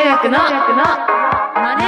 中学のマネ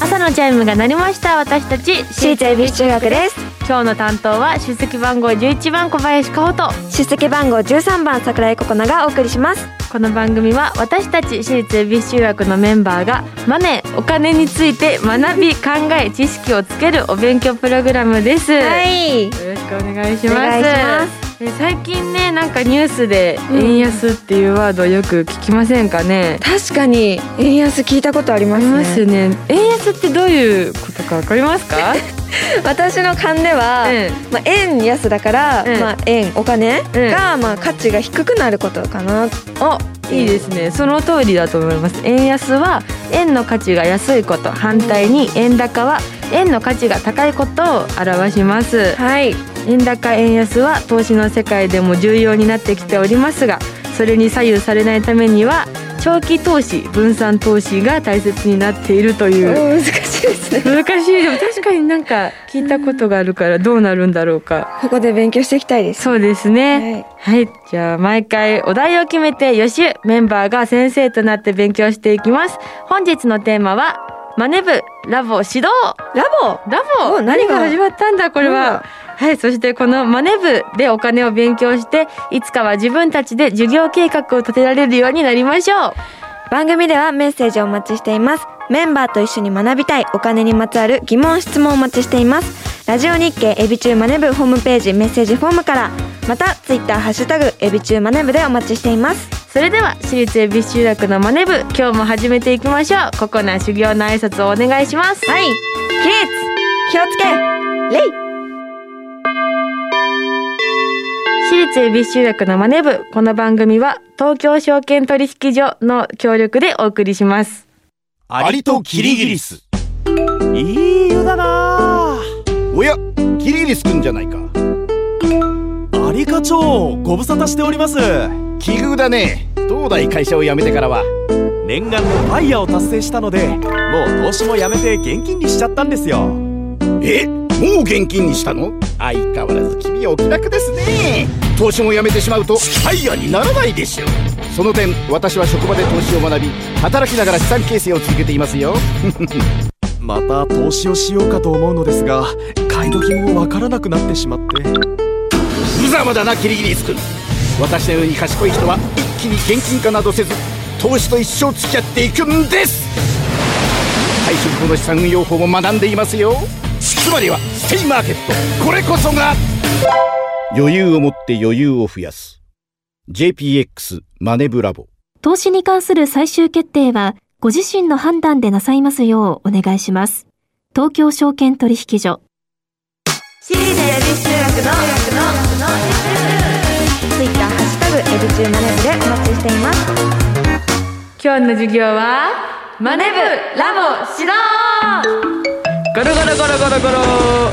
朝のチャイムが鳴りました私たち私立恵比寿中学です。今日の担当は出席番号11番小林香穂と。出席番号13番桜井ココナがお送りします。この番組は私たち私立恵比寿中学のメンバーがマネーお金について学び考え知識をつけるお勉強プログラムです、い。よろしくお願いします。お願いします。え最近ねなんかニュースで円安っていうワードよく聞きませんかね、確かに円安聞いたことありまありすねますね。円安ってどういうことかわかりますか？私の勘では、ええ。まあ、円安だから、ええ。まあ、円お金ええ。が、まあ、価値が低くなることかなおいいですね。その通りだと思います。円安は円の価値が安いこと。反対に円高は円の価値が高いことを表します。はい円高円安は投資の世界でも重要になってきておりますがそれに左右されないためには長期投資分散投資が大切になっているという。難しいですね。難しいでも確かになんか聞いたことがあるからどうなるんだろうか。ここで勉強していきたいです。そうですね。はい、じゃあ毎回お題を決めて予習メンバーが先生となって勉強していきます。本日のテーマはマネ部ラボ指導。ラボ？ラボ？お何が？始まったんだこれははいそしてこのマネ部でお金を勉強していつかは自分たちで授業計画を立てられるようになりましょう。番組ではメッセージをお待ちしています。メンバーと一緒に学びたいお金にまつわる疑問質問をお待ちしています。ラジオ日経エビチューマネブホームページメッセージフォームからまたツイッターハッシュタグエビチューマネブでお待ちしています。それでは私立恵比寿中学のマネ部今日も始めていきましょう。ここな修行の挨拶をお願いします。はい。起立気をつけ。レ私立恵比寿中学のマネ部。この番組は東京証券取引所の協力でお送りします。アリとキリギリス。いい湯だな。おやキリギリスくんじゃないか。アリ課長ご無沙汰しております。奇遇だね。東大会社を辞めてからは。念願のファイヤーを達成したのでもう投資もやめて現金にしちゃったんですよ。え？もう現金にしたの？相変わらず君はお気楽ですね。投資も辞めてしまうとファイヤーにならないでしょ。うその点私は職場で投資を学び働きながら資産形成を続けていますよ。また投資をしようかと思うのですが買い時もわからなくなってしまって。無様だなキリギリス君。私のように賢い人は一気に現金化などせず投資と一生付き合っていくんです。退職後の資産運用法も学んでいますよつまりはステイマーケットこれこそが余裕を持って余裕を増やす JPX マネブラボ投資に関する最終決定は、ご自身の判断でなさいますようお願いします。東京証券取引所。私立恵比寿中学のツイッターハッシュタグエビチューマネブでお待ちしています今日の授業はマネ部ラボ指導ゴロゴロゴロゴロゴロ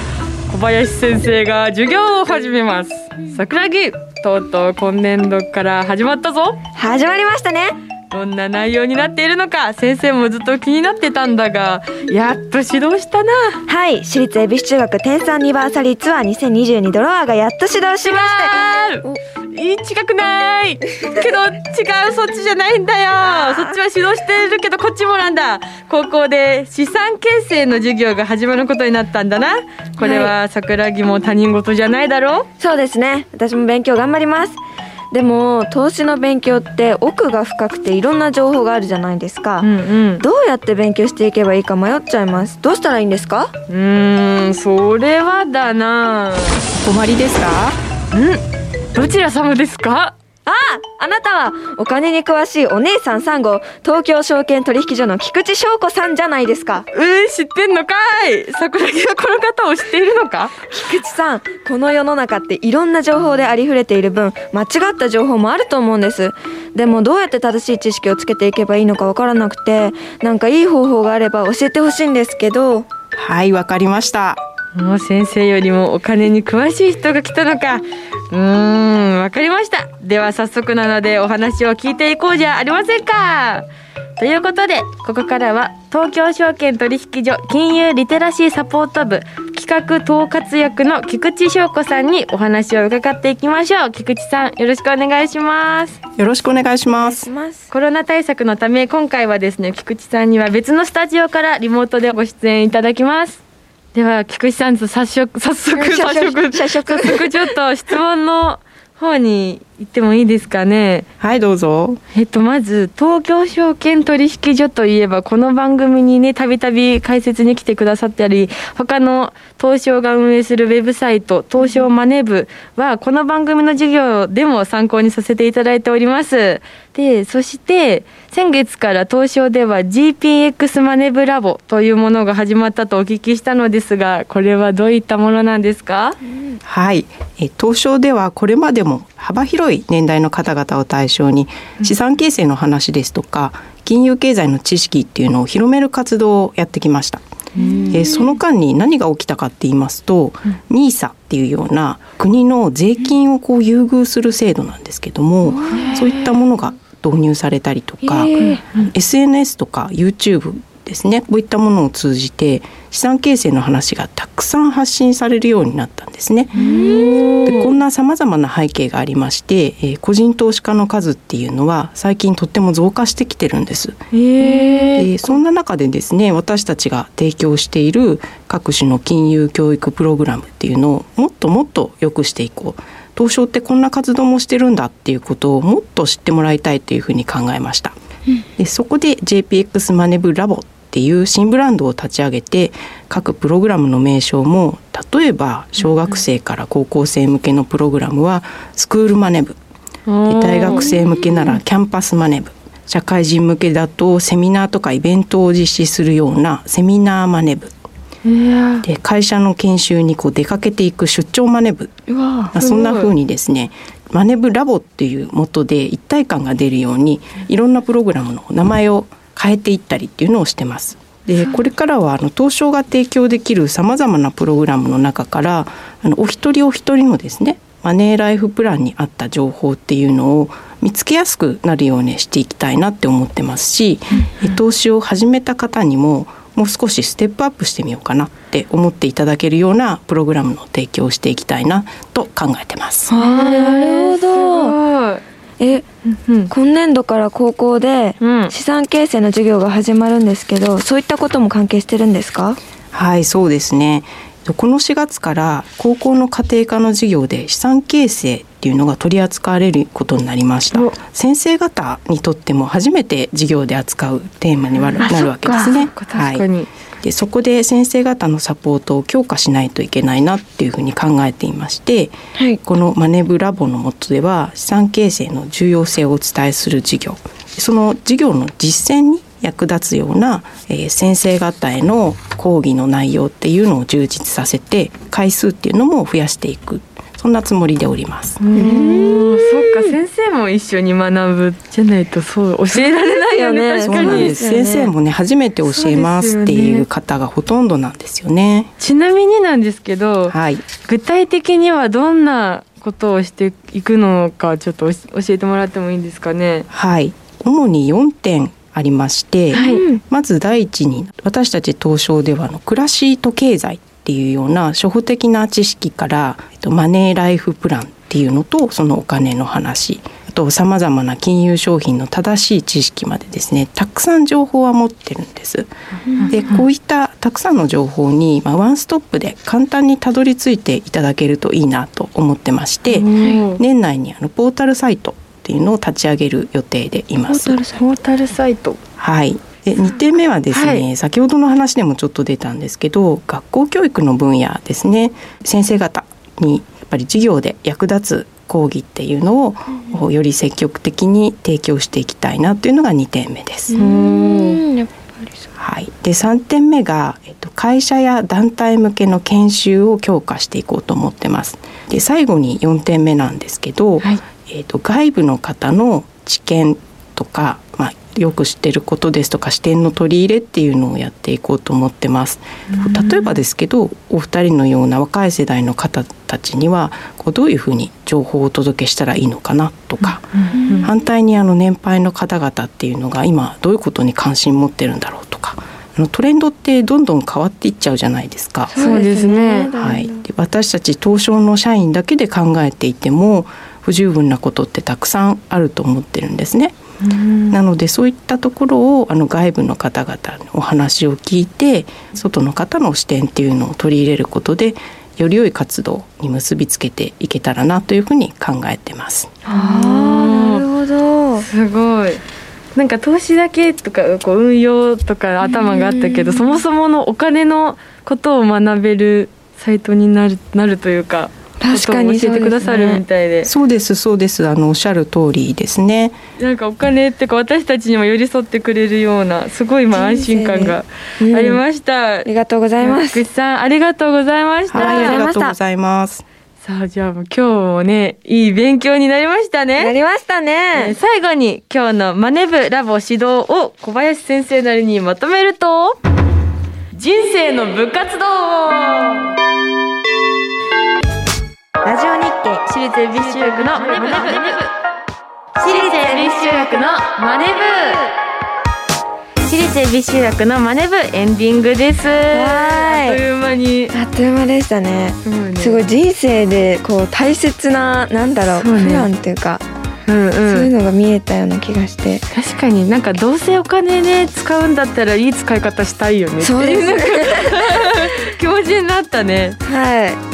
小林先生が授業を始めます。桜木とうとう今年度から始まったぞ。始まりましたね。どんな内容になっているのか先生もずっと気になってたんだがやっと指導したな。はい私立恵比寿中学天才アニバーサリーツアー2022ドロワーがやっと始動しましてあーいい近くない。けど違うそっちじゃないんだよ。そっちは指導してるけどこっちもなんだ。高校で資産形成の授業が始まることになったんだな。これは桜木も他人事じゃないだろそうですね。私も勉強頑張ります。でも投資の勉強って奥が深くていろんな情報があるじゃないですか、うんうん。どうやって勉強していけばいいか迷っちゃいます。どうしたらいいんですか？うーんそれはだな。お困りですか？どちら様ですか？ああなたはお金に詳しいお姉さん3号東京証券取引所の菊池翔子さんじゃないですか。えー、知ってんのかい。桜木はこの方を知っているのか？菊池さんこの世の中っていろんな情報でありふれている分間違った情報もあると思うんです。でもどうやって正しい知識をつけていけばいいのかわからなくてなんかいい方法があれば教えてほしいんですけど。はいわかりました。もう先生よりもお金に詳しい人が来たのかうーんわかりました。では早速なのでお話を聞いていこうじゃありませんか。ということでここからは東京証券取引所金融リテラシーサポート部企企画統括役の菊池翔子さんにお話を伺っていきましょう。菊池さんよろしくお願いします。よろしくお願いします。ます。コロナ対策のため今回はですね菊池さんには別のスタジオからリモートでご出演いただきますでは菊池さん早速早速 早速早速ちょっと質問の方に行ってもいいですかね？はいどうぞ。えっとまず東京証券取引所といえばこの番組にねたびたび解説に来てくださったり他の東証が運営するウェブサイト東証マネ部はこの番組の授業でも参考にさせていただいております。でそして先月から東証では GPX マネブラボというものが始まったとお聞きしたのですがこれはどういったものなんですか？はい。え東証ではこれまでも幅広い年代の方々を対象に資産形成の話ですとか金融経済の知識っていうのを広める活動をやってきました。えーその間に何が起きたかって言いますと、NISA っていうような国の税金をこう優遇する制度なんですけども、そういったものが導入されたりとか、SNS とか YouTube ですねこういったものを通じて資産形成の話がたくさん発信されるようになったんですね。でこんなさまざまな背景がありまして、えー個人投資家の数っていうのは最近とっても増加してきてるんです。えでそんな中でですね私たちが提供している各種の金融教育プログラムっていうのをもっともっと良くしていこう東証ってこんな活動もしてるんだっていうことをもっと知ってもらいたいというふうに考えました。でそこで JPX マネブラボっていう新ブランドを立ち上げて各プログラムの名称も例えば小学生から高校生向けのプログラムはスクールマネブ。で大学生向けならキャンパスマネブ。社会人向けだとセミナーとかイベントを実施するようなセミナーマネブ。で会社の研修にこう出かけていく出張マネブ。うわまあそんな風にですねマネブラボっていう元で一体感が出るようにいろんなプログラムの名前を変えていったりっていうのをしてます。でこれからはあの東証が提供できるさまざまなプログラムの中からあのお一人お一人のですねマネーライフプランに合った情報っていうのを見つけやすくなるようにしていきたいなって思ってますし、え投資を始めた方にももう少しステップアップしてみようかなって思っていただけるようなプログラムの提供をしていきたいなと考えてます。なるほど。どえうん今年度から高校でうん。資産形成の授業が始まるんですけどそういったことも関係してるんですか？はい、そうですね。この4月から高校の家庭科の授業で資産形成っていうのが取り扱われることになりました。お。先生方にとっても初めて授業で扱うテーマにはなるわけですね。確かに、でそこで先生方のサポートを強化しないといけないなっていうふうに考えていましてはい。このマネブラボの下では資産形成の重要性をお伝えする授業。その授業の実践に役立つような、えー先生方への講義の内容っていうのを充実させて回数っていうのも増やしていくそんなつもりでおります。おーそっか先生も一緒に学ぶじゃないとそう教えられないよねそ確かにそうなん先生もね初めて教えますっていう方がほとんどなんですよね。ちなみになんですけど、はい。具体的にはどんなことをしていくのかちょっと教教えてもらってもいいんですかねはい。主に4点ありまして、はいまず第一に私たち東証ではあの暮らしと経済っていうような初歩的な知識から、えっと、マネーライフプランっていうのとそのお金の話あとさまざまな金融商品の正しい知識までですねたくさん情報は持ってるんです。でこういったたくさんの情報に、まあ、ワンストップで簡単にたどり着いていただけるといいなと思ってまして年内にあのポータルサイトっていうのを立ち上げる予定でいます。ポータルサイトはい。で2点目はですね、はい。先ほどの話でもちょっと出たんですけど学校教育の分野ですね。先生方にやっぱり授業で役立つ講義っていうのを、より積極的に提供していきたいなというのが2点目です。はい、で3点目が、えっと、会社や団体向けの研修を強化していこうと思ってます。で最後に4点目なんですけど、はい。えっと、外部の方の知見とか、まあ、よく知ってることですとか視点の取り入れっていうのをやっていこうと思ってます。例えばですけどお二人のような若い世代の方たちにはこうどういうふうに情報をお届けしたらいいのかなとか、反対にあの年配の方々っていうのが今どういうことに関心持ってるんだろうとかあのトレンドってどんどん変わっていっちゃうじゃないですか。そうですね。はい、で私たち東証の社員だけで考えていても不十分なことってたくさんあると思ってるんですね。なのでそういったところをあの外部の方々のお話を聞いて外の方の視点っていうのを取り入れることでより良い活動に結びつけていけたらなというふうに考えてます。あー。なるほど。すごい。なんか投資だけとかこう運用とか頭があったけどそもそものお金のことを学べるサイトになるなるというか確かに教えてくださるみたいでそうですそうです。あのおっしゃる通りですね。なんかお金ってか私たちにも寄り添ってくれるようなすごい今安心感がありました、ありがとうございます。福士さんありがとうございました、はい、ありがとうございます。さあじゃあ今日もねいい勉強になりましたね。なりましたえーね最後に今日のマネ部ラボ指導を小林先生なりにまとめると人生の部活動私立恵比寿中学のマネ部私立恵比寿中学のマネ部私立恵比寿中学のマネ部エンディングです。はい。あっという間に。あっという間でしたね。すごいね。すごい人生でこう大切ななんだろうそうね。プランっていうか、うんうん。そういうのが見えたような気がして、確かになんかどうせお金ね使うんだったらいい使い方したいよねそうです。いうなんか 気持ちになったね。はい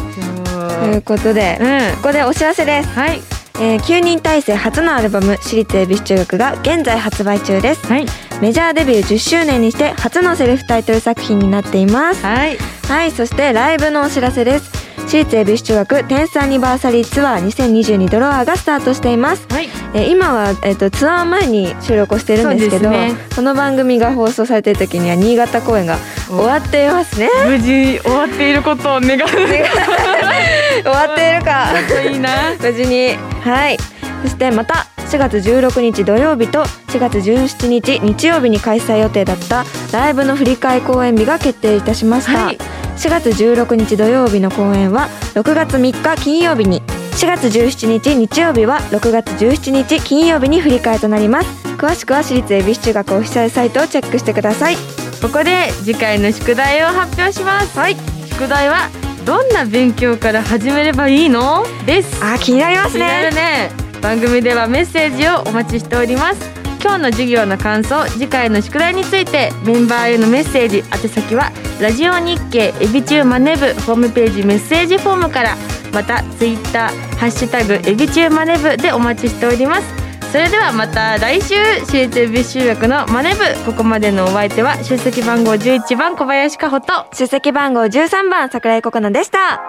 ということで、うん。ここでお知らせです、はい。えー、9人体制初のアルバム「私立恵比寿中学」が現在発売中です。はい。メジャーデビュー10周年にして初のセルフタイトル作品になっています。はい。はいそしてライブのお知らせです。私立恵比寿中学テンスアニバーサリーツアー2022ドロアがスタートしています。はい。えー今は、えー、とツアー前に収録をしてるんですけどね。この番組が放送されてる時には新潟公演が終わっていますね。無事終わっていることを願う 終わっているか。といいな。無事に。はい。そしてまた4月16日土曜日と4月17日日曜日に開催予定だったライブの振り替え公演日が決定いたしました、はい。4月16日土曜日の公演は6月3日金曜日に4月17日日曜日は6月17日金曜日に振り替えとなります。詳しくは私立恵比寿中学オフィシャルサイトをチェックしてください。ここで次回の宿題を発表します。はい。宿題はどんな勉強から始めればいいの？です。あー気になります気になるねね。番組ではメッセージをお待ちしております。今日の授業の感想次回の宿題についてメンバーへのメッセージ宛先はラジオ日経エビチューマネブホームページメッセージフォームからまたツイッターハッシュタグエビチューマネブでお待ちしておりますそれではまた来週私立エビ修学のマネブここまでのお相手は出席番号11番小林加穂と。出席番号13番桜井ココナでした。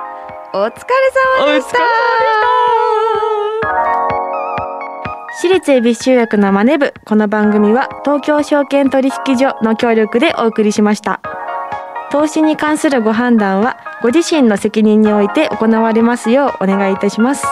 お疲れ様でした。私立恵比寿中学のマネ部。この番組は東京証券取引所の協力でお送りしました。投資に関するご判断はご自身の責任において行われますようお願いいたします